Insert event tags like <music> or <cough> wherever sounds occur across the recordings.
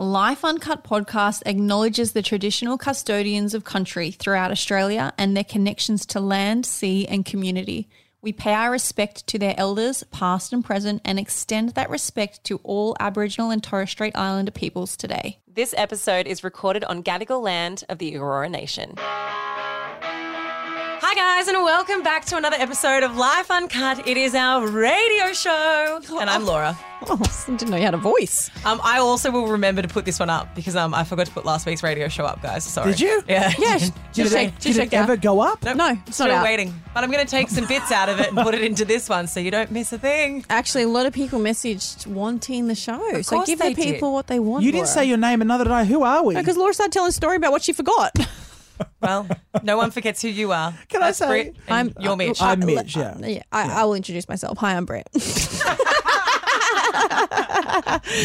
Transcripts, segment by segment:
Life Uncut podcast acknowledges the traditional custodians of country throughout Australia and their connections to land, sea, and community. We pay our respect to their elders, past and present, and extend that respect to all Aboriginal and Torres Strait Islander peoples today. This episode is recorded on Gadigal land of the Eora Nation. Hi, guys, and welcome back to another episode of Life Uncut. It is our radio show, and I'm Laura. Oh, I didn't know you had a voice. Um, I also will remember to put this one up because um, I forgot to put last week's radio show up, guys. Sorry. Did you? <laughs> Yeah. Yeah, Did just it, check, did just it out. ever go up? Nope, No, it's still not out. waiting. But I'm going to take some bits out of it and put it into this one so you don't miss a thing. Actually, a lot of people messaged wanting the show. so give they the people did. what they want. You didn't say your name, and neither did I. Who are we? because Laura started telling a story about what she forgot. <laughs> Well, no one forgets who you are. <laughs> Can I That's say- Brit, and you're uh, Mitch. I'm Mitch, yeah. yeah, I, I will introduce myself. Hi, I'm Brit. <laughs>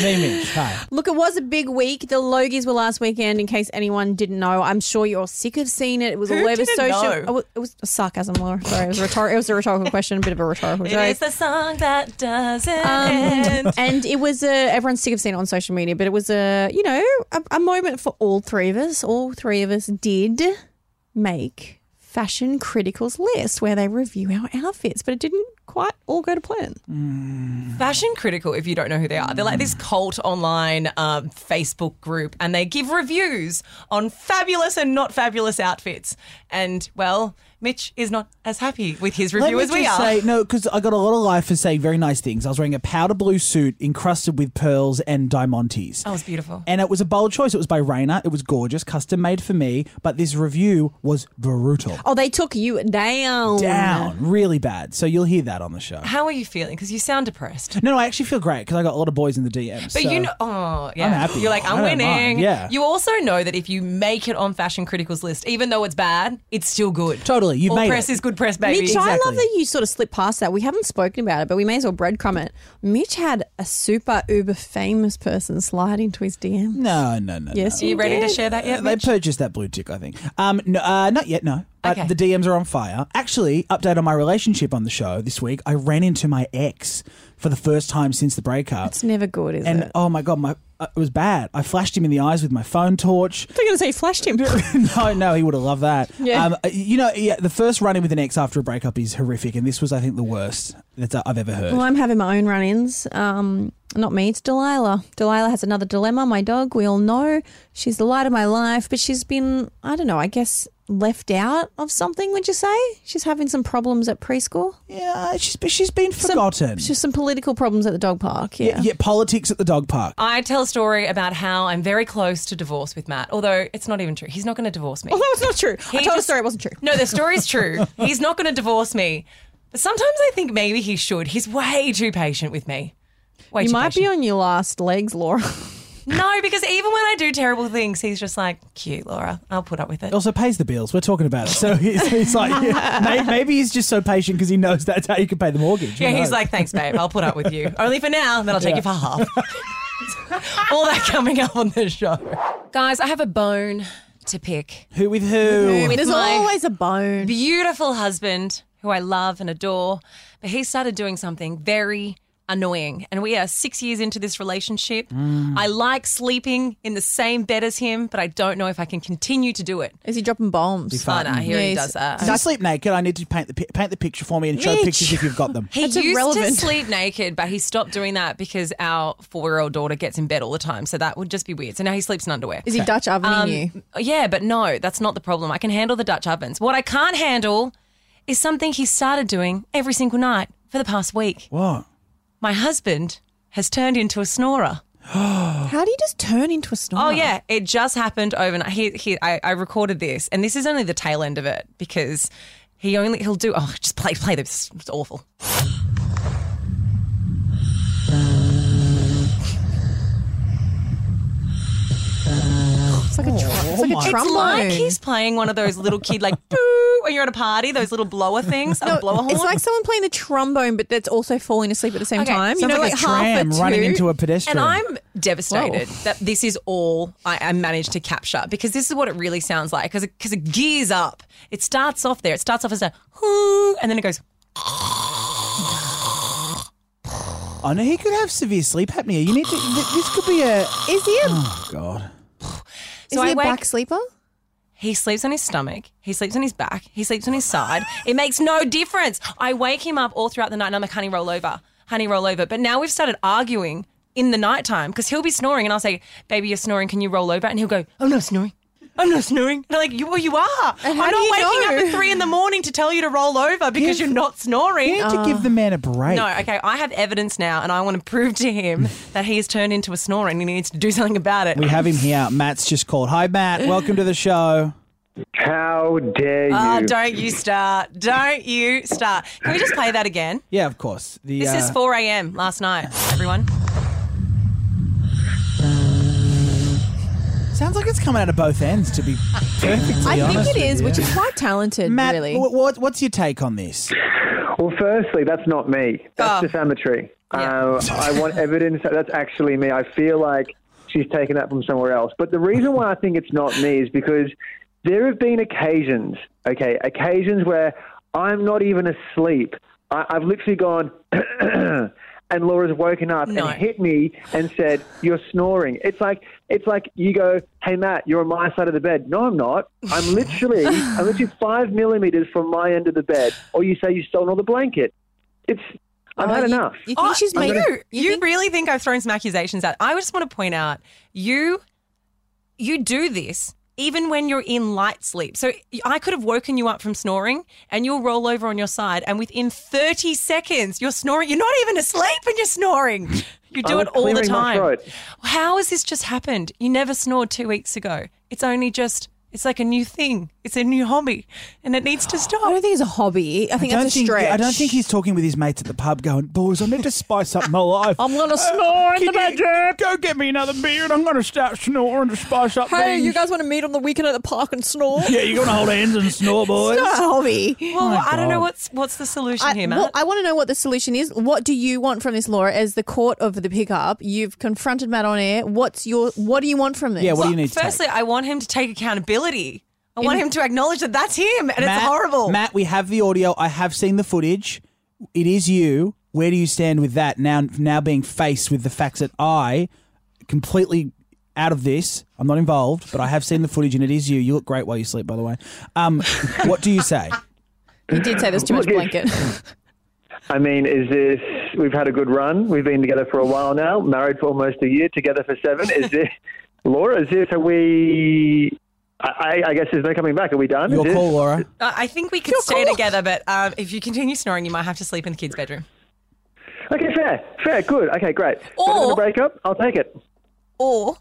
Me, Mitch. Hi. Look, it was a big week. The Logies were last weekend. In case anyone didn't know, I'm sure you're sick of seeing it. It was Who all over didn't social. know? Oh, it was a sarcasm, Laura. Sorry, it was, rhetor- it was a rhetorical question, a bit of a rhetorical It joke. is the song that doesn't Um, end. and it was a, everyone's sick of seeing it on social media, but it was a you know a, a moment for all three of us. All three of us did make fashion criticals list where they review our outfits, but it didn't quite all go to plan. Fashion Critical, if you don't know who they are, they're like this cult online um, Facebook group and they give reviews on fabulous and not fabulous outfits. And, well, Mitch is not as happy with his Let review me as we just are. say no, because I got a lot of life for saying very nice things. I was wearing a powder blue suit encrusted with pearls and diamantes. that was beautiful. And it was a bold choice. It was by Rainer. It was gorgeous, custom made for me. But this review was brutal, Oh, they took you down. down, really bad. So you'll hear that on the show. How are you feeling? Because you sound depressed. No, no, I actually feel great because I got a lot of boys in the DMs. But so- you know, oh yeah, I'm happy. You're like, I'm winning. yeah. You also know that if you make it on Fashion Critical's list, even though it's bad, it's still good. Totally, you've All made press it. is good press, baby. Mitch, I love Exactly. that you sort of slipped past that. We haven't spoken about it, but we may as well breadcrumb it. Mitch had a super uber famous person slide into his DM. No, no, no. Yes, no. Are you ready to did. share that yet? they Mitch? purchased that blue tick, I think. Um, no, uh, not yet, no. But Okay. the DMs are on fire. Actually, update on my relationship on the show this week. I ran into my ex for the first time since the breakup, It's never good, is it? and it? oh my god, my it was bad. I flashed him in the eyes with my phone torch. I thought you were going to say you flashed him. <laughs> no, no, he would have loved that. Yeah. Um, uh, you know, yeah, the first run in with an ex after a breakup is horrific, and this was, I think, the worst that I've ever heard. Well, I'm having my own run-ins. Um, not me, it's Delilah. Delilah has another dilemma. My dog, we all know, she's the light of my life, but she's been, I don't know, I guess left out of something. Would you say she's having some problems at preschool? yeah, she's she's been forgotten. She's some political problems at the dog park. Yeah. yeah, yeah, politics at the dog park. I tell a story about how I'm very close to divorce with Matt, although it's not even true. He's not going to divorce me. Although it's not true. I He told a story. It wasn't true. No, the story's true. <laughs> He's not going to divorce me. But sometimes I think maybe he should. He's way too patient with me. Way You too might be on your last legs, Laura. <laughs> No, because even when I do terrible things, he's just like, cute, Laura. I'll put up with it. also pays the bills. We're talking about it. So <laughs> he's, he's like, yeah, may- maybe he's just so patient because he knows that's how you can pay the mortgage. Yeah, he's like, thanks, babe. I'll put up with you. Only for now, then I'll take Yeah. you for half. <laughs> All that coming up on the show. Guys, I have a bone to pick. who with who? With There's my always a bone. beautiful husband who I love and adore, but he started doing something very annoying. And we are six years into this relationship. Mm. I like sleeping in the same bed as him, but I don't know if I can continue to do it. Is he dropping bombs? Oh, no, he Yeah, already he's- does that. Does he sleep naked? I need to paint the paint the picture for me and show Mitch. pictures if you've got them. <laughs> He That's used irrelevant. to sleep naked, but he stopped doing that because our four-year-old daughter gets in bed all the time. So that would just be weird. So now he sleeps in underwear. Is he Dutch ovening you? Um, yeah, but no, that's not the problem. I can handle the Dutch ovens. What I can't handle is something he started doing every single night for the past week. What? My husband has turned into a snorer. <gasps> How do you just turn into a snorer? Oh yeah, it just happened overnight. He, he, I, I recorded this, and this is only the tail end of it because he only he'll do. Oh, just play play this. It's awful. It's like a, tr- it's like a oh my- trombone. It's like he's playing one of those little kid like <laughs> boo when you're at a party, those little blower things, a blower horn. It's like someone playing the trombone, but that's also falling asleep at the same Okay, time. You Sounds know, like, like, a half tram a running toot. into a pedestrian. And I'm devastated Whoa. that this is all I, I managed to capture because this is what it really sounds like because it, 'cause it gears up. It starts off there. It starts off as a whoo, and then it goes. Oh no, he could have severe sleep apnea. You need to. th- This could be a. Is he a, Oh God. Is So he I a wake- back sleeper? He sleeps on his stomach. He sleeps on his back. He sleeps on his side. It makes no difference. I wake him up all throughout the night and I'm like, honey, roll over. Honey, roll over. But now we've started arguing in the nighttime because he'll be snoring and I'll say, baby, you're snoring. Can you roll over? And he'll go, oh, I'm not snoring. I'm not snoring. And I'm like, you, well, you are. I'm not waking know? up at three in the morning to tell you to roll over because Give- you're not snoring. You need to give the man a break. No, okay, I have evidence now and I want to prove to him <laughs> that he has turned into a snorer and he needs to do something about it. We have him here. Matt's just called. Hi, Matt. Welcome to the show. How dare you? Oh, don't you start. Don't you start. Can we just play that again? Yeah, of course. The, This uh, is 4 a.m. last night, everyone. Sounds like it's coming out of both ends. To be perfectly I honest, think it is, with which is quite talented, Matt. really. wh- what, what's your take on this? Well, firstly, that's not me. That's Oh. defamatory. Yeah. Uh, I want evidence that that's actually me. I feel like she's taken that from somewhere else. But the reason why I think it's not me is because there have been occasions, okay, occasions where I'm not even asleep. I, I've literally gone, <clears throat> and Laura's woken up No. and hit me and said, "You're snoring." It's like it's like you go, "Hey Matt, you're on my side of the bed." No, I'm not. I'm literally <laughs> I'm literally five millimeters from my end of the bed. Or you say you stole another blanket. It's I've Oh, had you- enough. You think oh, she's made you, you, think- really think I've thrown some accusations out? I just want to point out you you do this even when you're in light sleep. So I could have woken you up from snoring and you'll roll over on your side and within 30 seconds you're snoring. You're not even asleep and you're snoring. You do it all the time. How has this just happened? You never snored 2 weeks ago. It's only just it's like a new thing. It's a new hobby and it needs to stop. I don't think it's a hobby. I think I don't that's a think stretch. I don't think he's talking with his mates at the pub, going, "Boys, I need to spice up my life. <laughs> I'm gonna uh, snore in the bedroom. Go get me another beer, and I'm going to start snoring to spice up Hey, things." you guys want to meet on the weekend at the park and snore? yeah, you're going to hold hands and snore, boys. It's not a hobby. Well, my I don't know what's what's the solution I, here, Matt. well, I want to know what the solution is. What do you want from this, Laura? As the court of the pickup, you've confronted Matt on air. What's your? What do you want from this? Yeah, what do you Well, need to Firstly, take? I want him to take accountability. I want him to acknowledge that that's him and Matt, it's horrible. Matt, we have the audio. I have seen the footage. It is you. Where do you stand with that now? Now being faced with the facts that I completely out of this. I'm not involved, but I have seen the footage, and it is you. You look great while you sleep, by the way. Um, <laughs> what do you say? You did say there's too much blanket. I mean, is this? We've had a good run. We've been together for a while now. Married for almost a year. Together for seven. Is this, Laura? Is this? Are we? I, I guess there's no coming back. Are we done? Your Is this- call, Laura. Uh, I think we could stay together, but um, if you continue snoring, you might have to sleep in the kids' bedroom. Okay, fair, fair, good. Okay, great. Or- Better than a breakup. I'll take it. Or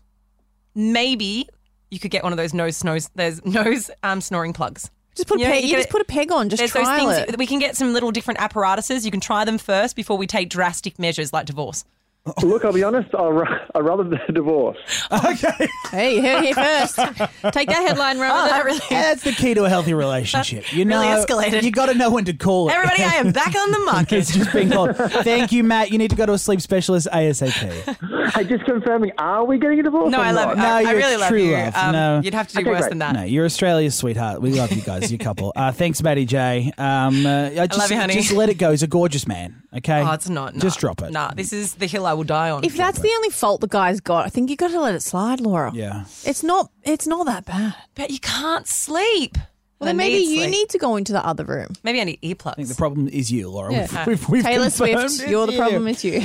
maybe you could get one of those nose snows, those <laughs> nose um, snoring plugs. Just put a You know, peg. you You just it- put a peg on. Just There's those things it. we can get some little different apparatuses. You can try them first before we take drastic measures like divorce. <laughs> Look, I'll be honest. I'll, ra- I'd rather the divorce. Okay. Hey, you heard here first. Take that headline, run Oh, that really. That's the key to a healthy relationship. You know, really escalated. You got to know when to call it. Everybody, I am back on the <laughs> market. it's just being called. Thank you, Matt. You need to go to a sleep specialist ASAP. Hey, just confirming. Are we getting a divorce? No, or I love not? you. No, I, I you're really love true you. love. Um, No. You'd have to do Okay, worse great. than that. No, you're Australia's sweetheart. We love you guys, you couple. Uh, thanks, Matty J. Um, uh, I just, love you, honey. Just let it go. He's a gorgeous man. Okay. Oh, it's not. Just drop it. Nah, this is the hill I will die on. If that's the only fault the guy's got, I think you got to let it slide, Laura. Yeah. It's not. It's not that bad. but you can't sleep. Well, then I maybe you sleep. need to go into the other room. Maybe I need earplugs. I think the problem is you, Laura. Yeah. We've, we've, we've Taylor confirmed Swift, it's you're the you. problem. It's you.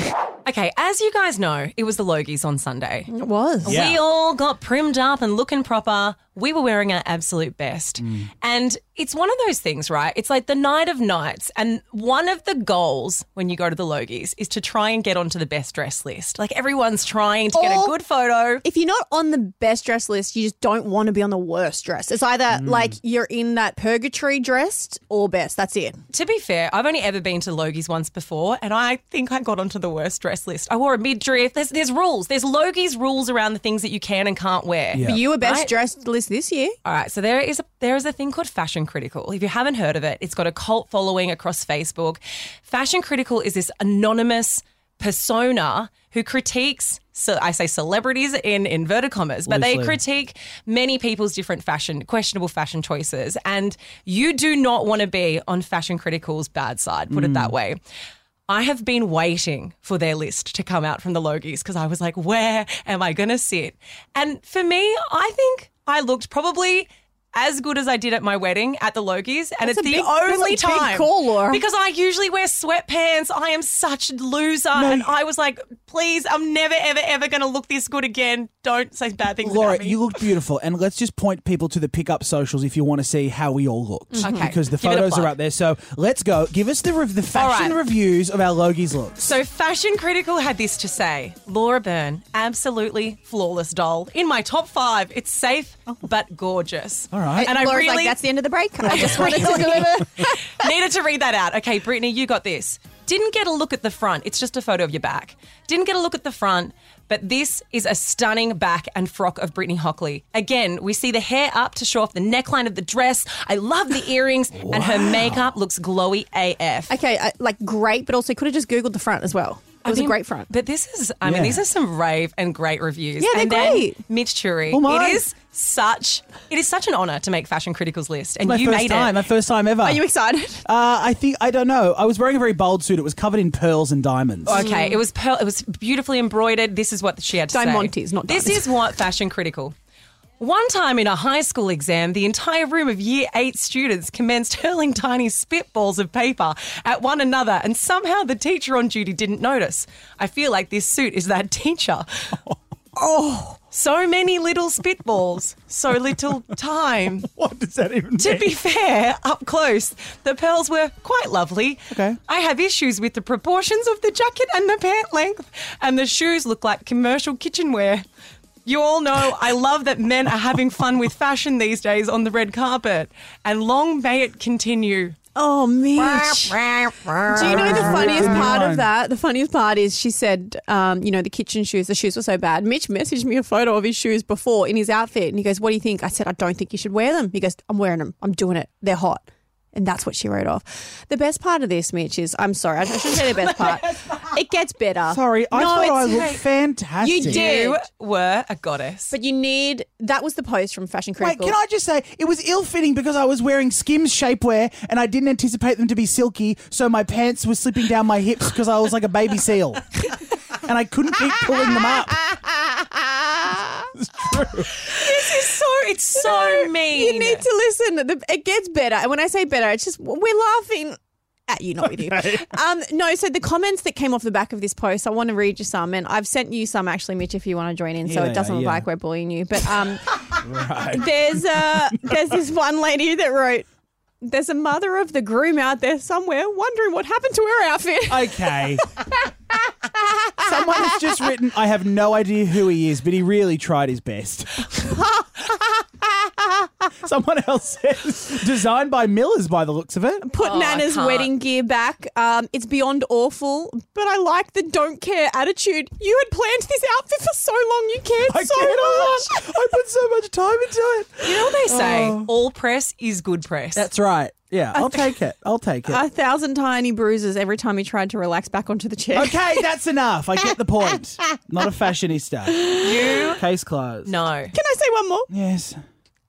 okay, as you guys know, it was the Logies on Sunday. It was. Yeah. We all got primed up and looking proper. We were wearing our absolute best. Mm. And it's one of those things, right? It's like the night of nights. And one of the goals when you go to the Logies is to try and get onto the best dress list. Like everyone's trying to get a Or- good photo. If you're not on the best dress list, you just don't want to be on the worst dress. It's either Mm. like you're in that purgatory dressed or best. That's it. To be fair, I've only ever been to Logies once before, and I think I got onto the worst dress list. I wore a midriff. There's, there's rules. There's Logies rules around the things that you can and can't wear. Yeah. But you were best Right. dressed list this year. All right, so there is a there is a thing called Fashion Critical. If you haven't heard of it, it's got a cult following across Facebook. Fashion Critical is this anonymous persona who critiques so I say celebrities in inverted commas, but they critique many people's different fashion, questionable fashion choices. And you do not want to be on Fashion Critical's bad side, put it that hmm. way. I have been waiting for their list to come out from the Logies because I was like, where am I going to sit? And for me, I think I looked probably as good as I did at my wedding at the Logies, and That's it's the big- only time call, Laura. because I usually wear sweatpants. I am such a loser, and I was like, please, I'm never, ever, ever going to look this good again. Don't say bad things Laura, about me. you looked beautiful, and let's just point people to the pickup socials if you want to see how we all looked. Mm-hmm. Okay. Because the Give photos are up there. So let's go. Give us the rev- the fashion right. reviews of our Logies looks. So, Fashion Critical had this to say Laura Byrne, absolutely flawless doll. In my top five, it's safe <laughs> but gorgeous. All right. And I Laura's really like, that's the end of the break. <laughs> I just wanted to <laughs> deliver. needed to read that out. Okay, Brittany, you got this. Didn't get a look at the front. It's just a photo of your back. Didn't get a look at the front, but this is a stunning back and frock of Brittany Hockley. Again, we see the hair up to show off the neckline of the dress. I love the earrings, and her makeup looks glowy AF. Okay, uh, like great, but also could have just Googled the front as well. It was I mean, a great front. But this is, I mean, these are some rave and great reviews. Yeah, they're and then great. Mitch Churi. Oh, my. it is such, it is such an honour to make Fashion Critical's list, and my you first made time, my first time ever. Are you excited? Uh, I think I don't know. I was wearing a very bold suit. It was covered in pearls and diamonds. Okay, it was pearl, it was beautifully embroidered. This is what she had to Diamantes, say. not This is what Fashion Critical. One time in a high school exam, the entire room of year eight students commenced hurling tiny spitballs of paper at one another, and somehow the teacher on duty didn't notice. I feel like this suit is that teacher. <laughs> Oh, so many little spitballs, so little <laughs> time. What does that even mean? To be fair, up close, the pearls were quite lovely. Okay. I have issues with the proportions of the jacket and the pant length, and the shoes look like commercial kitchenware. You all know I love that men are having fun with fashion these days on the red carpet, and long may it continue. Oh, Mitch. Do you know the funniest part of that? The funniest part is she said, um, you know, the kitchen shoes, the shoes were so bad. Mitch messaged me a photo of his shoes before in his outfit and he goes, What do you think? I said, I don't think you should wear them. He goes, I'm wearing them. I'm doing it. They're hot. And that's what she wrote off. The best part of this, Mitch, is I'm sorry, I shouldn't say the best <laughs> part. It gets better. Sorry, I No, thought I it's- looked fantastic. You do. You were a goddess. But you need, that was the post from Fashion Wait, Critical. can I just say it was ill-fitting because I was wearing Skims shapewear and I didn't anticipate them to be silky, so my pants were slipping down my hips because I was like a baby seal, <laughs> and I couldn't keep pulling them up. <laughs> It's is so, it's so mean. You need to listen. It gets better. And when I say better, it's just we're laughing at you, not with you. <laughs> Um, no, so the comments that came off the back of this post, I want to read you some, and I've sent you some actually, Mitch, if you want to join in, so Yeah, it doesn't look yeah. like we're bullying you. But um, <laughs> there's uh, there's this one lady that wrote. There's a mother of the groom out there somewhere wondering what happened to her outfit. <laughs> Okay. Someone has just written, I have no idea who he is, but he really tried his best. <laughs> Someone else says, designed by Millers by the looks of it. Put Oh, I Nana's can't. wedding gear back. Um, it's beyond awful, but I like the don't care attitude. You had planned this outfit for so long. You cared I so cared much. I put so much time into it. You know what they say? All press is good press. That's right. Yeah, I'll take it. I'll take it. A thousand tiny bruises every time he tried to relax back onto the chair. Okay, that's <laughs> enough. I get the point. Not a fashionista. you. Case closed. No. Can I say one more? Yes.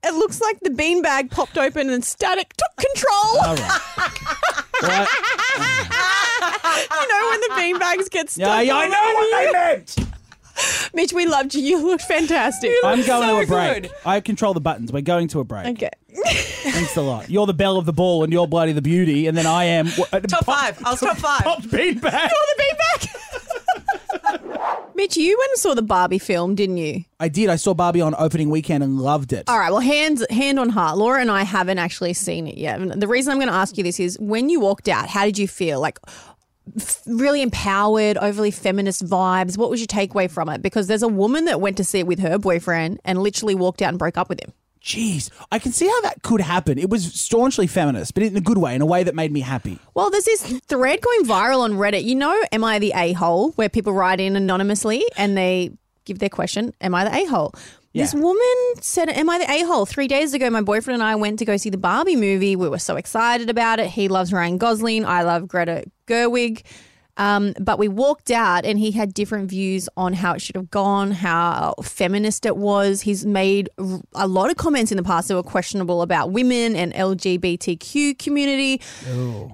It looks like the beanbag popped open and static took control. All right. <laughs> Right. you know when the beanbags get stuck. Yeah, yeah, I all know over what they meant. Mitch, we loved you. You looked fantastic. I'm going so to a break. good. I control the buttons. We're going to a break. Okay. Thanks a lot. You're the belle of the ball and you're bloody the beauty, and then I am uh, Top five. I was top five. Popped beanbag. You're the beanbag. <laughs> Mitch, you went and saw the Barbie film, didn't you? I did. I saw Barbie on opening weekend and loved it. All right. Well, hands hand on heart, Laura and I haven't actually seen it yet. And the reason I'm going to ask you this is, when you walked out, how did you feel? Like f- really empowered, overly feminist vibes. What was your takeaway from it? Because there's a woman that went to see it with her boyfriend and literally walked out and broke up with him. Jeez, I can see how that could happen. It was staunchly feminist, but in a good way, in a way that made me happy. Well, there's this thread going viral on Reddit. You know, am I the a hole? Where people write in anonymously and they give their question, Am I the a hole? This woman said, Am I the a hole? Three days ago, my boyfriend and I went to go see the Barbie movie. We were so excited about it. He loves Ryan Gosling. I love Greta Gerwig. Um, but we walked out and he had different views on how it should have gone, how feminist it was. He's made a lot of comments in the past that were questionable about women and LGBTQ community.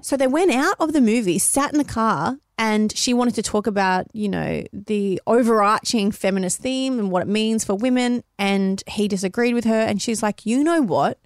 So they went out of the movie, sat in the car, and she wanted to talk about, you know, the overarching feminist theme and what it means for women. And he disagreed with her. And she's like, you know what?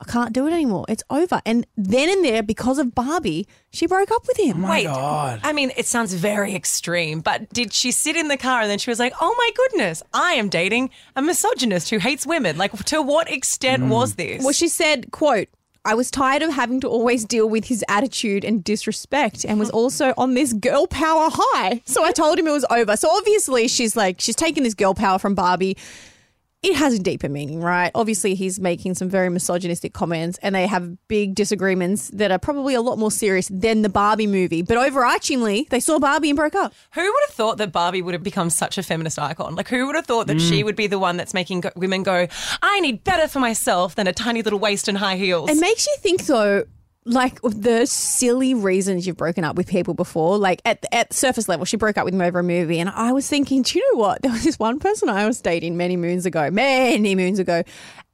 I can't do it anymore. It's over. And then and there, because of Barbie, she broke up with him. Oh Wait, I mean, it sounds very extreme, but did she sit in the car and then she was like, oh my goodness, I am dating a misogynist who hates women? Like, to what extent mm. was this? Well, she said, quote, I was tired of having to always deal with his attitude and disrespect and was also on this girl power high. So I told him it was over. So obviously she's like, she's taken this girl power from Barbie. It has a deeper meaning, right? Obviously, he's making some very misogynistic comments and they have big disagreements that are probably a lot more serious than the Barbie movie. But overarchingly, they saw Barbie and broke up. Who would have thought that Barbie would have become such a feminist icon? Like, who would have thought that she mm. would be the one that's making go- women go, I need better for myself than a tiny little waist and high heels? It makes you think though, like the silly reasons you've broken up with people before. Like at at surface level, she broke up with him over a movie, and I was thinking, do you know what? <laughs> There was this one person I was dating many moons ago, many moons ago,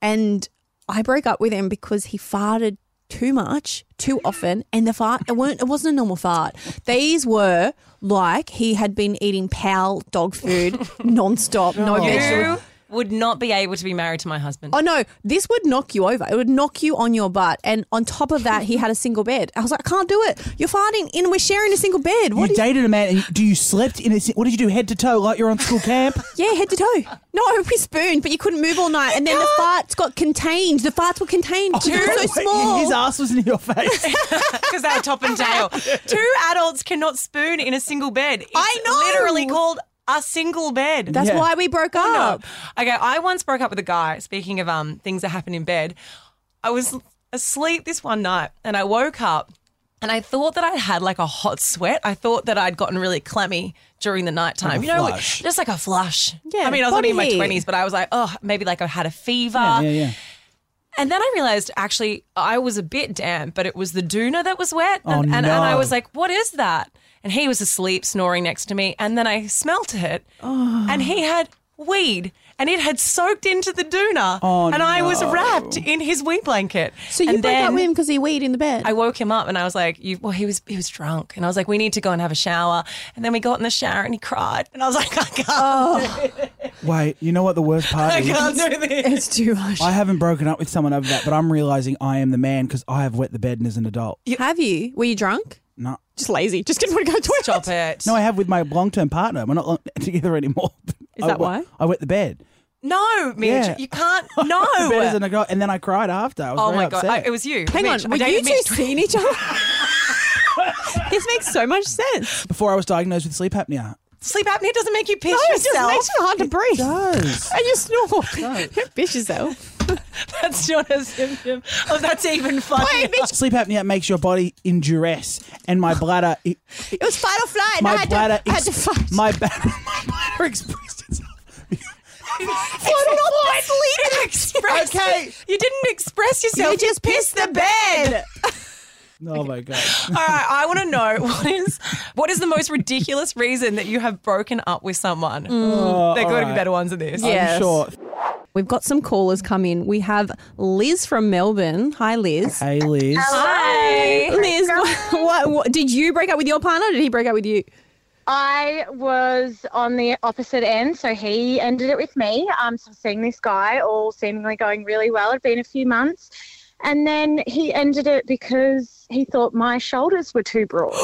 and I broke up with him because he farted too much, too often, and the fart it weren't it wasn't a normal fart. These were like he had been eating pal dog food <laughs> nonstop, no vegetables. you would not be able to be married to my husband. Oh no, this would knock you over. It would knock you on your butt. And on top of that, he had a single bed. I was like, I can't do it. You're farting in. We're sharing a single bed. What? you you- dated a man, and do you slept in a? si- What did you do, head to toe, like you're on school camp? <laughs> yeah, head to toe. No, <laughs> we spooned, but you couldn't move all night. And then the farts got contained. The farts were contained. because they were so Wait, small. His ass was in your face. <laughs> because they were top and tail. Two adults cannot spoon in a single bed. It's I know. Literally called a single bed. That's Yeah. why we broke No. up. Okay, I once broke up with a guy. Speaking of um things that happen in bed, I was asleep this one night and I woke up and I thought that I had like a hot sweat. I thought that I'd gotten really clammy during the nighttime. Like a you know, flush. just like a flush. Yeah, I mean, I was only in my body heat. twenties, but I was like, oh, maybe like I had a fever. yeah, yeah. And then I realized actually I was a bit damp, but it was the doona that was wet. Oh, and, and, and I was like, what is that? And he was asleep, snoring next to me. And then I smelt it. Oh. And he had weed. And it had soaked into the doona. Oh, and I was no. wrapped in his wee blanket. So you and broke up with him because he weed in the bed. I woke him up and I was like, you, well, he was he was drunk. And I was like, we need to go and have a shower. And then we got in the shower and he cried. And I was like, I can't, Oh. Wait, you know what the worst part <laughs> I is? can't do this. it's too much. I haven't broken up with someone over that, but I'm realizing I am the man because I have wet the bed and as an adult. Have you? Were you drunk? No, Just lazy. Just didn't want to go to toilet. Stop it. no, I have with my long-term partner. We're not long- <laughs> together anymore. Is I that why? I wet the bed. No, Mitch, Yeah. you can't. <laughs> The bed as No. an adult, and then I cried after. I was Oh very my god, upset. I, it was you. Hang Mitch. on. I Were dated you two Mitch seeing each other? <laughs> this makes so much sense. Before I was diagnosed with sleep apnea. Sleep apnea doesn't make you piss yourself. No, it just yourself. makes it hard to breathe. Does. And you snore. Don't Bish <laughs> yourself. That's not a symptom. Oh, that's even funny. Sleep apnea makes your body in duress, and my bladder. It, It was fight or flight. And my I had bladder. to, I had to ex- fight. my, ba- my bladder expressed itself. You didn't express. Okay. You didn't express yourself. You just pissed the bed. <laughs> Oh my god. <laughs> All right, I want to know <laughs> what is what is the most ridiculous reason that you have broken up with someone? Mm. there got to be better ones than this. Yeah. I'm sure. We've got some callers come in. We have Liz from Melbourne. Hi, Liz. Hey Liz. Hi. Liz, what, what, did you break up with your partner? Or did he break up with you? I was on the opposite end, so he ended it with me. Um, so seeing this guy, all seemingly going really well. It'd been a few months, and then he ended it because he thought my shoulders were too broad. <gasps>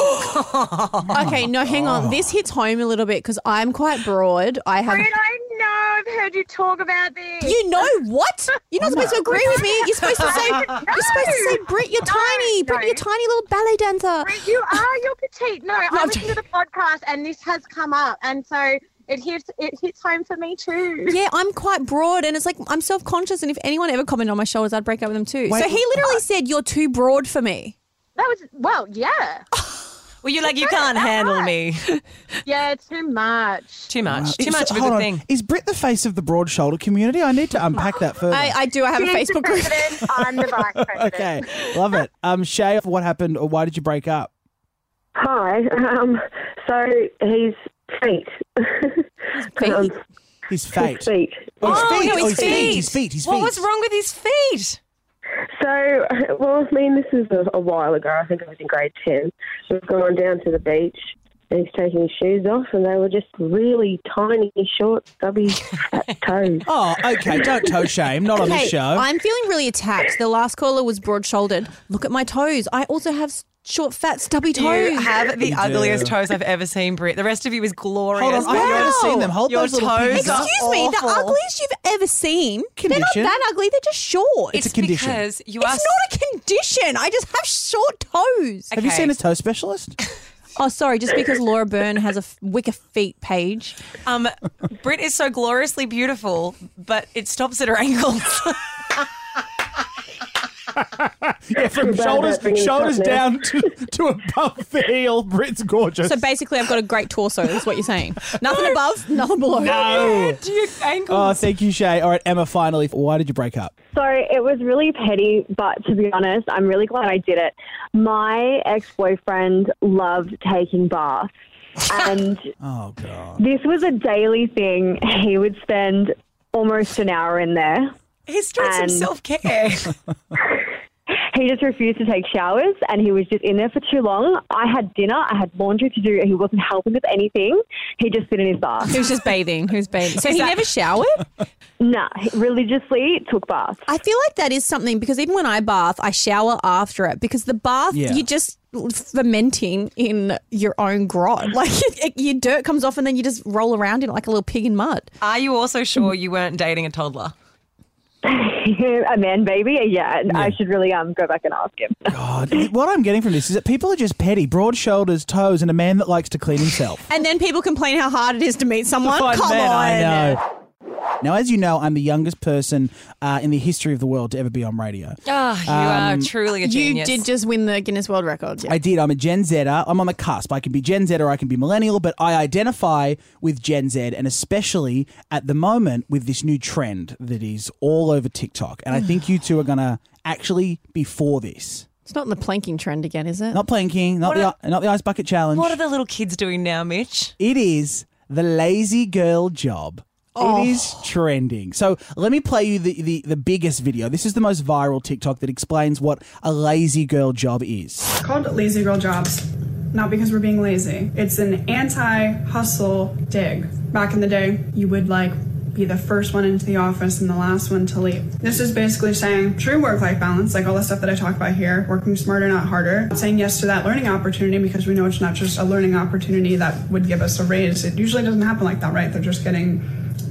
Okay, no, hang on. This hits home a little bit because I'm quite broad. I have. Fred, I know. I've heard you talk about this. You know what? You're not oh supposed to agree with me. You're supposed to <laughs> say. You're supposed to say, Brit, you're tiny. Brit, no. you're tiny little ballet dancer. Fred, you are. You're petite. No, I I'm listened to the podcast, and this has come up, and so it hits. It hits home for me too. Yeah, I'm quite broad, and it's like I'm self conscious. And if anyone ever commented on my shoulders, I'd break up with them too. Wait. so he literally said, "You're too broad for me." That was well, yeah, <laughs> Well, you're like you can't handle me. <laughs> yeah, too much. Too much. Too much of a good on. thing. Is Brit the face of the broad shoulder community? I need to unpack that further. I, I do. I have a Facebook group. president. <laughs> I'm the vice president. okay, love it. Um, Shay, what happened, or why did you break up? Hi. Um, so he's feet. Um, Feet. His fate. feet. Oh, his Oh, feet. no, oh, his his feet. feet. His feet. His feet. What was wrong with his feet? So, well, I mean, this is a, a while ago. I think I was in grade 10. We've gone down to the beach and he's taking his shoes off, and they were just really tiny, short, stubby <laughs> fat toes. Oh, okay. Don't toe shame. Not on Okay, this show. I'm feeling really attacked. The last caller was broad shouldered. Look at my toes. I also have s- short, fat, stubby toes. You have the You ugliest do. toes I've ever seen, Brit. The rest of you is glorious. Hold on, I haven't Wow. seen them. Hold Your those little toes piggies up. are Excuse me, the awful. ugliest you've ever seen. They're not that ugly. They're just short. It's a condition. because you It's are. not a condition. I just have short toes. Have you Okay. seen a toe specialist? <laughs> Oh, sorry. Just because Laura Byrne has a WikiFeet page. Um, Brit is so gloriously beautiful, but it stops at her ankles. <laughs> <laughs> yeah, from shoulders that thing is shoulders down to, to above the heel. Brit's gorgeous. So basically, I've got a great torso. Is what you're saying? Nothing above, nothing below. no. to your ankles. Oh, thank you, Shay. All right, Emma. Finally, why did you break up? So it was really petty, but to be honest, I'm really glad I did it. My ex boyfriend loved taking baths. And <laughs> Oh God. this was a daily thing. He would spend almost an hour in there. He's doing some and- self care. <laughs> <laughs> He just refused to take showers and he was just in there for too long. I had dinner, I had laundry to do. He wasn't helping with anything. He just sit in his bath. He was just bathing. He was bathing. So <laughs> he that- never showered. nah, he religiously took baths. I feel like that is something because even when I bath, I shower after it because the bath Yeah. you're just fermenting in your own grot. Like your dirt comes off and then you just roll around in it like a little pig in mud. Are you also sure you weren't dating a toddler? <laughs> a man baby? Yeah, I should really um go back and ask him. <laughs> God. What I'm getting from this is that people are just petty, broad shoulders, toes, and a man that likes to clean himself. And then people complain how hard it is to meet someone. <laughs> Come man, on. I know. Now, as you know, I'm the youngest person uh, in the history of the world to ever be on radio. Ah, you Um, are truly a genius. You did just win the Guinness World Record. Yeah. I did. I'm a Gen Zer. I'm on the cusp. I can be Gen Z or I can be millennial, but I identify with Gen Z, and especially at the moment with this new trend that is all over TikTok. And I think you two are going to actually be for this. It's not in the planking trend again, is it? Not planking, not What the not the ice bucket challenge. What are the little kids doing now, Mitch? It is the lazy girl job. It is oh. trending. So let me play you the, the, the biggest video. This is the most viral TikTok that explains what a lazy girl job is. called lazy girl jobs not because we're being lazy. It's an anti-hustle dig. Back in the day you would like be the first one into the office and the last one to leave. This is basically saying true work-life balance like all the stuff that i talk about here working smarter not harder. Saying yes to that learning opportunity because we know it's not just a learning opportunity that would give us a raise. It usually doesn't happen like that right? They're just getting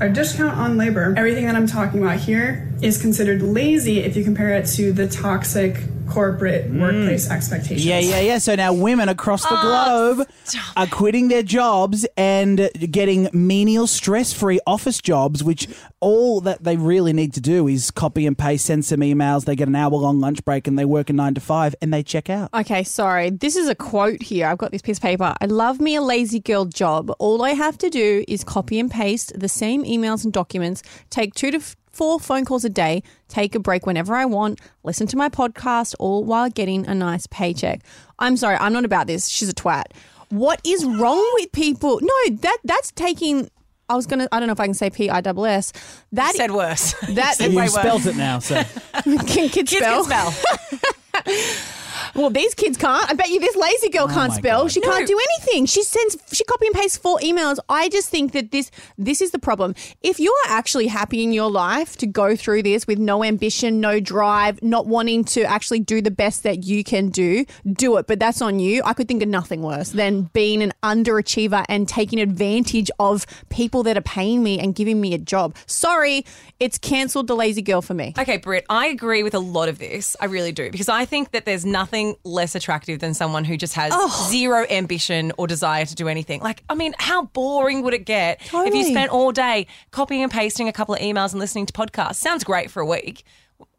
a discount on labor. Everything that I'm talking about here is considered lazy if you compare it to the toxic corporate mm. workplace expectations. Yeah, yeah, yeah. So now women across the ah, globe are quitting their jobs and getting menial, stress free office jobs, which all that they really need to do is copy and paste, send some emails. They get an hour long lunch break and they work a nine to five and they check out. Okay, sorry. This is a quote here. I've got this piece of paper. I love me a lazy girl job. All I have to do is copy and paste the same emails and documents, take two to f- four phone calls a day, take a break whenever I want, listen to my podcast, all while getting a nice paycheck. I'm sorry, I'm not about this. She's a twat. What is wrong with people? No, that that's taking. I was gonna. I don't know if I can say P I double S. That Said worse. that <laughs> Said You way spelled it now, so <laughs> can kids Kids spell? can spell. <laughs> Well, these kids can't. I bet you this lazy girl oh can't Oh spell. God. She can't do anything. She sends she copy and pastes four emails. I just think that this this is the problem. If you are actually happy in your life to go through this with no ambition, no drive, not wanting to actually do the best that you can do, do it. But that's on you. I could think of nothing worse than being an underachiever and taking advantage of people that are paying me and giving me a job. Sorry, it's cancelled the lazy girl for me. Okay, Britt, I agree with a lot of this. I really do. Because I think that there's nothing less attractive than someone who just has zero ambition or desire to do anything. Like, I mean, how boring would it get if you spent all day copying and pasting a couple of emails and listening to podcasts? Sounds great for a week.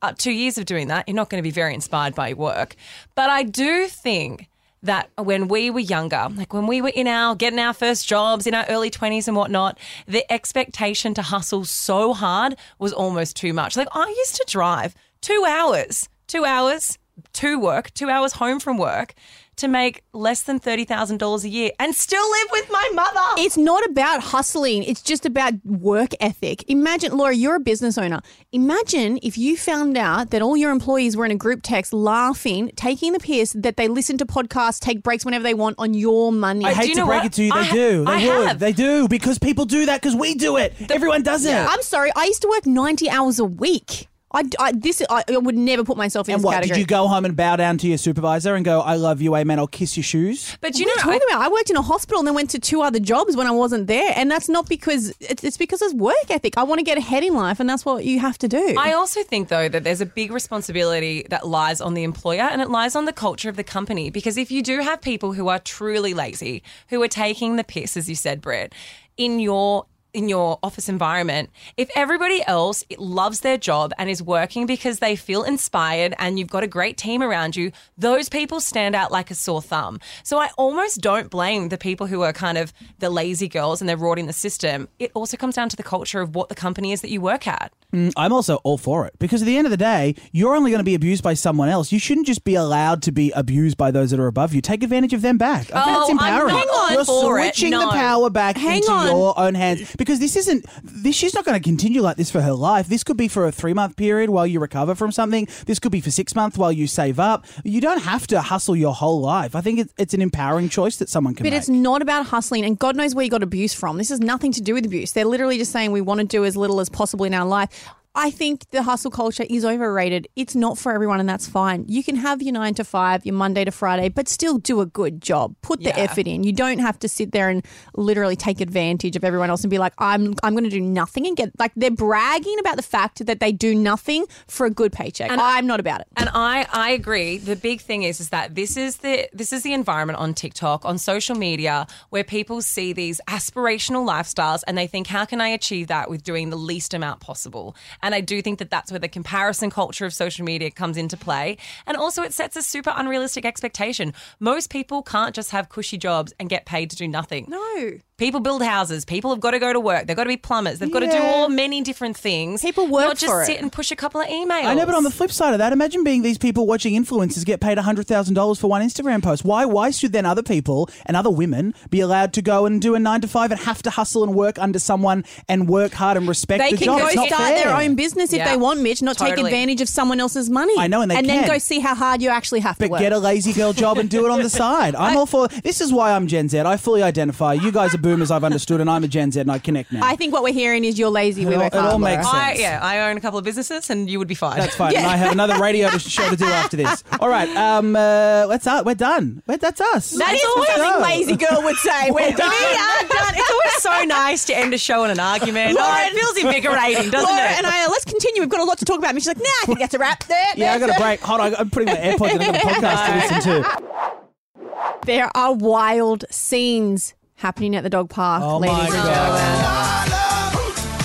Uh, two years of doing that, you're not going to be very inspired by your work. But I do think that when we were younger, like when we were in our getting our first jobs in our early 20s and whatnot, the expectation to hustle so hard was almost too much. Like I used to drive two hours, two hours to work, two hours home from work to make less than $30,000 a year and still live with my mother. It's not about hustling. It's just about work ethic. Imagine, Laura, you're a business owner. Imagine if you found out that all your employees were in a group text laughing, taking the piss, that they listen to podcasts, take breaks whenever they want on your money. I do hate you to break what? it to you, they I- do. They I would. have. They do because people do that because we do it. Everyone does it. I'm sorry, I used to work 90 hours a week. I, I this I, I would never put myself in And this what? category. Did you go home and bow down to your supervisor and go, "I love you, amen"? I'll kiss your shoes. But What you are you know, talking about? I worked in a hospital and then went to two other jobs when I wasn't there, and that's not because it's, it's because of work ethic. I want to get ahead in life, and that's what you have to do. I also think, though, that there's a big responsibility that lies on the employer and it lies on the culture of the company. Because if you do have people who are truly lazy, who are taking the piss, as you said, Brit, in your in your office environment, if everybody else loves their job and is working because they feel inspired and you've got a great team around you, those people stand out like a sore thumb. So I almost don't blame the people who are kind of the lazy girls and they're rorting the system. It also comes down to the culture of what the company is that you work at. Mm, I'm also all for it because at the end of the day, you're only going to be abused by someone else. You shouldn't just be allowed to be abused by those that are above you. Take advantage of them back. I think Oh, it's I'm empowering. not all you're for it, switching the power back Hang into on. your own hands because this isn't. This she's not going to continue like this for her life. This could be for a three month period while you recover from something. This could be for six months while you save up. You don't have to hustle your whole life. I think it's, it's an empowering choice that someone can But make. it's not about hustling, and God knows where you got abuse from. This has nothing to do with abuse. They're literally just saying we want to do as little as possible in our life. I think the hustle culture is overrated. It's not for everyone, and that's fine. You can have your nine to five, your Monday to Friday, but still do a good job. Put the Yeah. effort in. You don't have to sit there and literally take advantage of everyone else and be like, I'm I'm going to do nothing and get like they're bragging about the fact that they do nothing for a good paycheck. And I'm not about it. And I, I agree. The big thing is is that this is the this is the environment on TikTok, on social media, where people see these aspirational lifestyles and they think, how can I achieve that with doing the least amount possible? And I do think that that's where the comparison culture of social media comes into play. And also, it sets a super unrealistic expectation. Most people can't just have cushy jobs and get paid to do nothing. No. People build houses. People have got to go to work. They've got to be plumbers. They've got to do Yeah. all many different things. People work not just for it. sit and push a couple of emails. I know, but on the flip side of that, imagine being these people watching influencers get paid hundred thousand dollars for one Instagram post. Why? Why should then other people and other women be allowed to go and do a nine to five and have to hustle and work under someone and work hard and respect They the can job? go It's not start fair. their own business if Yeah. they want, Mitch, not take Totally. advantage of someone else's money. I know, and they and then can. go see how hard you actually have to work. But work. get a lazy girl job and do it on the <laughs> side. I'm all for. This is why I'm Gen Z. I fully identify. You guys are <laughs> boomers. I've understood, and I'm a Gen Z, and I connect now. I think what we're hearing is you're lazy. We It all- work it hard. all makes Laura. I, sense. yeah, I own a couple of businesses, and you would be fine. That's fine. And I have another radio to- <laughs> show to do after this. All right. Um. Uh, let's. Uh, we're done. We're, that's us. That is Let's something lazy girl would say. We're done. We are done. It's always so nice to end a show on an argument. Oh, it feels invigorating, doesn't Laura it? and I, uh, let's continue. We've got a lot to talk about. And she's like, nah, I think that's a wrap. There, <laughs> Yeah, I there, got a break. Hold on. I'm putting my AirPods in. I've got a <laughs> podcast to listen to. There are wild scenes happening at the dog park, Oh ladies my and gentlemen.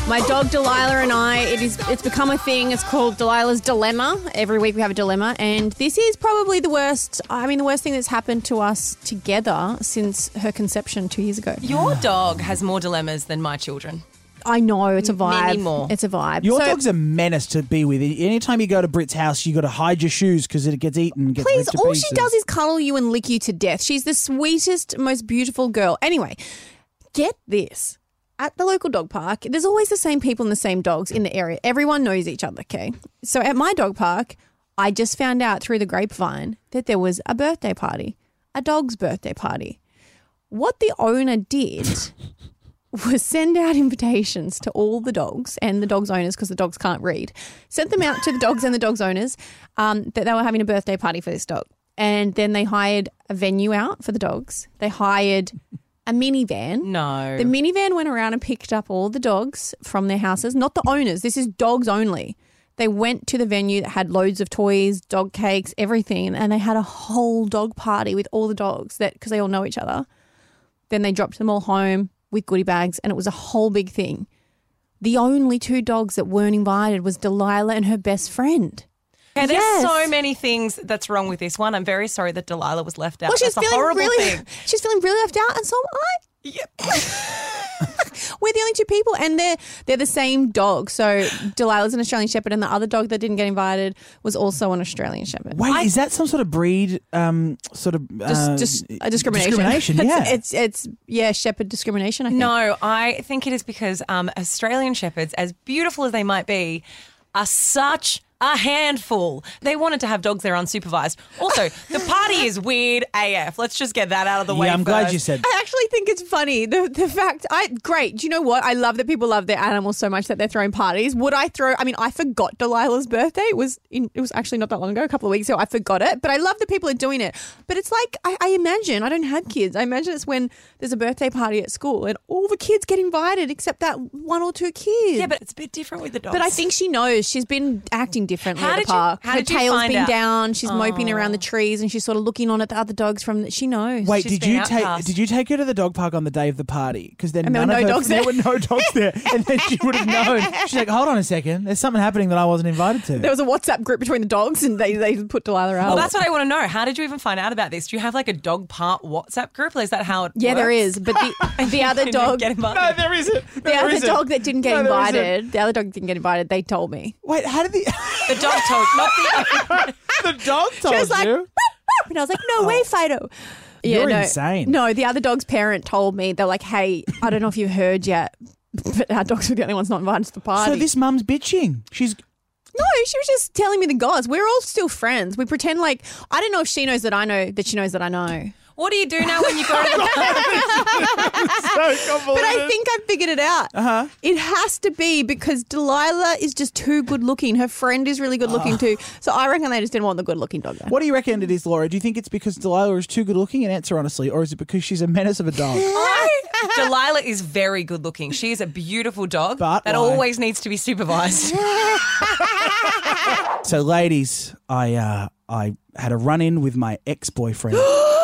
My dog Delilah and I, it is it's become a thing. It's called Delilah's Dilemma. Every week we have a dilemma, and this is probably the worst. I mean, the worst thing that's happened to us together since her conception two years ago. Your dog has more dilemmas than my children. I know it's a vibe. Many more. It's a vibe. Your So- dog's a menace to be with. Anytime you go to Brit's house, you got to hide your shoes because it gets eaten. Gets Please, ripped to all she does is cuddle you and lick you to death. She's the sweetest, most beautiful girl. Anyway, get this. At the local dog park, there's always the same people and the same dogs in the area. Everyone knows each other, okay? So at my dog park, I just found out through the grapevine that there was a birthday party, a dog's birthday party. What the owner did <laughs> <laughs> was send out invitations to all the dogs and the dogs' owners because the dogs can't read. Sent them out to the dogs and the dogs' owners um, that they were having a birthday party for this dog. And then they hired a venue out for the dogs. They hired a minivan. No. The minivan went around and picked up all the dogs from their houses, not the owners. This is dogs only. They went to the venue that had loads of toys, dog cakes, everything, and they had a whole dog party with all the dogs that because they all know each other. Then they dropped them all home with goodie bags, and it was a whole big thing. The only two dogs that weren't invited was Delilah and her best friend. Okay, there's Yes. so many things that's wrong with this one. I'm very sorry that Delilah was left out. Well, she's that's a horrible really, thing. <laughs> she's feeling really left out, and so am I. <laughs> we're the only two people, and they're they're the same dog. So Delilah's an Australian Shepherd, and the other dog that didn't get invited was also an Australian Shepherd. Wait, is that some sort of breed, um, sort of Just, uh, just a discrimination. Discrimination, <laughs> It's- yeah. it's, it's yeah, Shepherd discrimination. I think. No, I think it is because um, Australian Shepherds, as beautiful as they might be, are such a handful. They wanted to have dogs there unsupervised. Also, the party is weird AF. Let's just get that out of the way. yeah, I'm glad first. you said. I actually think it's funny the the fact I great. Do you know what? I love that people love their animals so much that they're throwing parties. Would I throw? I mean, I forgot Delilah's birthday. It was in, it was actually not that long ago, a couple of weeks ago. I forgot it, but I love that people are doing it. But it's like I, I imagine I don't have kids. I imagine it's when there's a birthday party at school and all the kids get invited except that one or two kids. Yeah, but it's a bit different with the dogs. But I think she knows. She's been acting differently How at the did you- park. how Her did you tail's find been out? down. She's moping around the oh. trees and she's sort of looking on at the other dogs from. The, she knows. Wait, She's did been you take did you take her to the dog park on the day of the party? Because then And there none were of no her- dogs <laughs> there there. were no dogs there, and then she would have known. <laughs> She's like, "Hold on a second, there's something happening that I wasn't invited to." There was a WhatsApp group between the dogs and they, they put Delilah out. Well, that's what I want to know. How did you even find out about this? Do you have like a dog park WhatsApp group? Or is that how it yeah, there works? is. But the, <laughs> the other Didn't dog, get the invited. there isn't. other dog that didn't get No, there isn't. invited, the other dog didn't get invited, they told me. Wait, how did the The dog told, not the. <laughs> the dog told She was like, you? And I was like, no way, oh. Fido. Yeah, You're no, insane. No, the other dog's parent told me, they're like, hey, I don't know if you've heard yet, but our dogs were the only ones not invited to the party. So this mum's bitching. She's No, she was just telling me the gods. We're all still friends. We pretend like I don't know if she knows that I know that she knows that I know. What do you do now when you go <laughs> to the But I think I've figured it out. Uh-huh. It has to be because Delilah is just too good looking. Her friend is really good looking too. So I reckon they just didn't want the good looking dog there. What do you reckon it is, Laura? Do you think it's because Delilah is too good looking? And answer honestly, or is it because she's a menace of a dog? <laughs> <laughs> Delilah is very good looking. She is a beautiful dog But that why? always needs to be supervised. so, ladies, I uh, I had a run in with my ex boyfriend <gasps> <gasps> <gasps>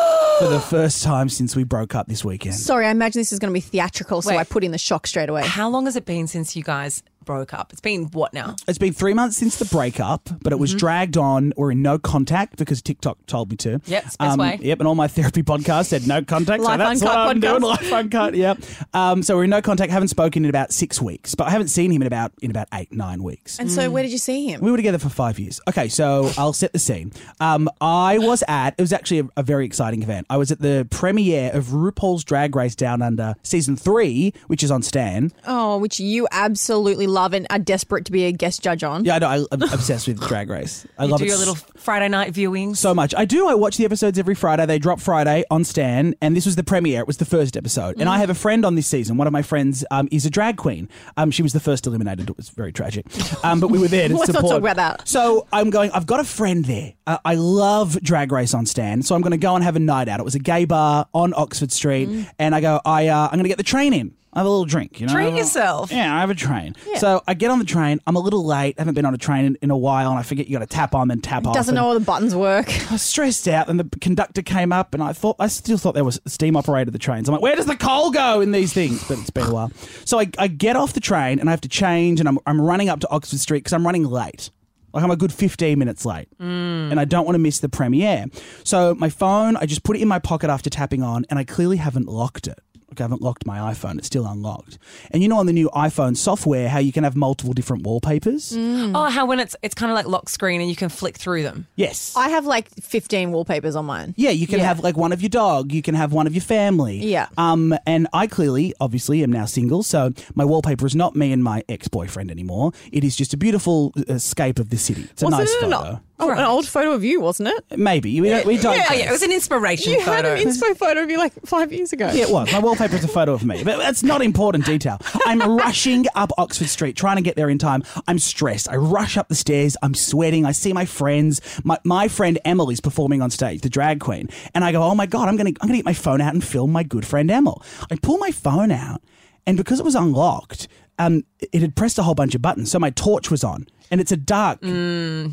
for the first time since we broke up this weekend. Sorry, I imagine this is going to be theatrical, so Wait. I put in the shock straight away. How long has it been since you guys broke up? It's been what now? It's been three months since the breakup, but it was dragged on. We're in no contact because TikTok told me to. Mm-hmm. Yep, it's the best way. Yep, and all my therapy <laughs> podcasts said no contact. Life so that's Uncut what I'm podcast. doing. Life uncut. Yep. Um, so we're in no contact. Haven't spoken in about six weeks, but I haven't seen him in about in about eight nine weeks. And so, where did you see him? We were together for five years. Okay, so I'll set the scene. Um, I was at, it was actually a, a very exciting event. I was at the premiere of RuPaul's Drag Race Down Under season three, which is on Stan. Oh, which you absolutely love and are desperate to be a guest judge on. Yeah, I know. I, I'm obsessed with Drag Race. <laughs> I love do it your little Friday night viewings. so much. I do. I watch the episodes every Friday. They drop Friday on Stan, and this was the premiere. It was the first episode. And I have a friend on this season. One of my friends um, is a drag queen. Um, she was the first eliminated. It was very tragic. Um, but we were there <laughs> to Let's not support. talk about that. So I'm going. I've got a friend there. Uh, I love Drag Race on Stan, so I'm going to go and have a night out. It was a gay bar on Oxford Street, and I go. I uh, I'm going to get the train in. I have a little drink, you know. Treat yourself. Yeah, I have a train. Yeah. So I get on the train. I'm a little late. haven't been on a train in, in a while, and I forget you got to tap on then tap off. Doesn't and- know all the buttons work. <laughs> I was stressed out, and the conductor came up, and I thought I still thought there was steam operated the trains. I'm like, where does the coal go in these things? But it's been a while. So I, I get off the train, and I have to change, and I'm I'm running up to Oxford Street because I'm running late. Like I'm a good 15 minutes late, mm. and I don't want to miss the premiere. So my phone, I just put it in my pocket after tapping on, and I clearly haven't locked it. Like I haven't locked my iPhone; it's still unlocked. And you know, on the new iPhone software, how you can have multiple different wallpapers. Oh, how when it's it's kind of like lock screen and you can flick through them. Yes, I have like 15 wallpapers on mine. Yeah, you can Yeah. have like one of your dog, you can have one of your family. Yeah. Um, and I clearly, obviously, am now single, so my wallpaper is not me and my ex-boyfriend anymore. It is just a beautiful escape of the city. It's a Wasn't nice it an, photo. Oh, an old photo of you, wasn't it? Maybe we don't. We don't Oh yeah, it was an inspiration You photo. had an inspo <laughs> photo of you like five years ago. Yeah, it was. My wallpaper is a photo of me, but that's not important detail. I'm <laughs> rushing up Oxford Street, trying to get there in time. I'm stressed. I rush up the stairs. I'm sweating. I see my friends. My, my friend Emily's performing on stage, the drag queen, and I go, "Oh my god, I'm gonna I'm gonna get my phone out and film my good friend Emil." I pull my phone out, and because it was unlocked, um, it had pressed a whole bunch of buttons, so my torch was on, and it's a dark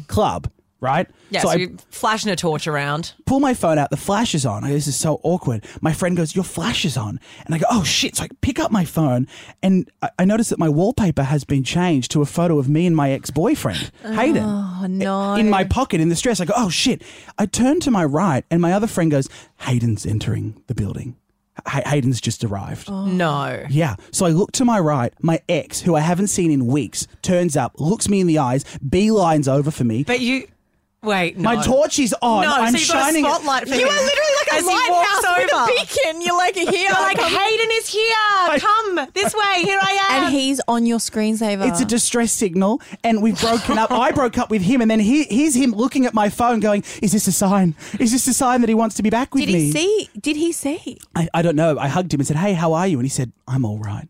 club, right? Yeah, so so, I you're flashing a torch around. pull my phone out, the flash is on. I go, this is so awkward. My friend goes, Your flash is on. And I go, Oh shit. So I pick up my phone and I, I notice that my wallpaper has been changed to a photo of me and my ex boyfriend, oh, Hayden. Oh, no. In my pocket in the stress. I go, Oh shit. I turn to my right and my other friend goes, Hayden's entering the building. Hay- Hayden's just arrived. Oh. No. Yeah. So I look to my right. My ex, who I haven't seen in weeks, turns up, looks me in the eyes, beelines over for me. But you. Wait, no. My torch is on. No, I'm so you've got a shining. it- spotlight for You him. are literally like a As he walks lighthouse with a beacon. You're like here. You're like, Hayden is here. Come this way. Here I am. and he's on your screensaver. It's a distress signal, and we've broken up. I broke up with him, and then he, here's him looking at my phone, going, "Is this a sign? Is this a sign that he wants to be back with Did me?" Did he see? Did he see? I, I don't know. I hugged him and said, "Hey, how are you?" And he said, "I'm all right."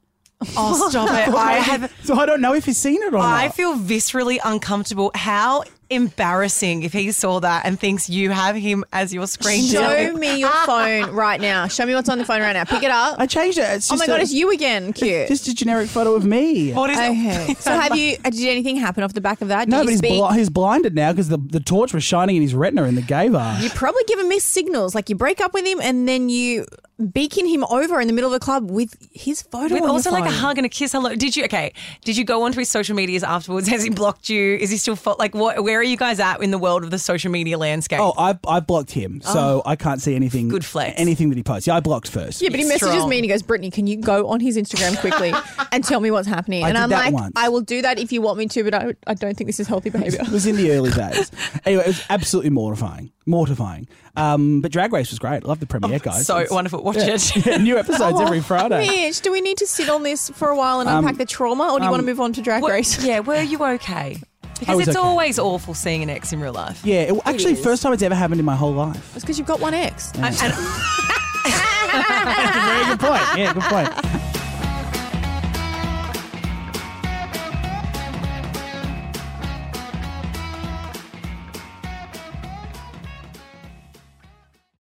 oh, stop it. <laughs> I have. So I don't know if he's seen it or I not. I feel viscerally uncomfortable. How embarrassing if he saw that and thinks you have him as your screen Show door. me your <laughs> phone right now. Show me what's on the phone right now. Pick it up. I changed it. It's Oh just my god, a, it's you again. Cute. Just a generic photo of me. What is it? So have you? uh, Did anything happen off the back of that? Did No, but he's, speak? bli- he's blinded now because the, the torch was shining in his retina in the gay bar. You probably give him mixed signals. Like you break up with him and then you beacon him over in the middle of the club with his photo. With on also your like a hug and a kiss. Hello. Did you? Okay. Did you go onto his social medias afterwards? <laughs> Has he blocked you? Is he still fo- like what? Where are you guys at in the world of the social media landscape? Oh, I I blocked him, oh. so I can't see anything. Good flex. Anything that he posts. Yeah, I blocked first. Yeah, but he messages Strong. me and he goes, Brittany, can you go on his Instagram quickly <laughs> and tell me what's happening? I and did I'm that like, once. I will do that if you want me to, but I, I don't think this is healthy <laughs> behavior. It was in the early days. Anyway, it was absolutely mortifying. Mortifying. Um, but Drag Race was great. I love the premiere, guys. Oh, so It's- wonderful. Watch yeah. it. <laughs> Yeah, new episodes every Friday. Mitch, do we need to sit on this for a while and Um, unpack the trauma, or do you want to move on to drag What- race? yeah. Were you okay? Because it's okay. always awful seeing an ex in real life. Yeah, it, actually, is. first time it's ever happened in my whole life. It's because you've got one ex. And- and- <laughs> Very good point. Yeah, good point. <laughs>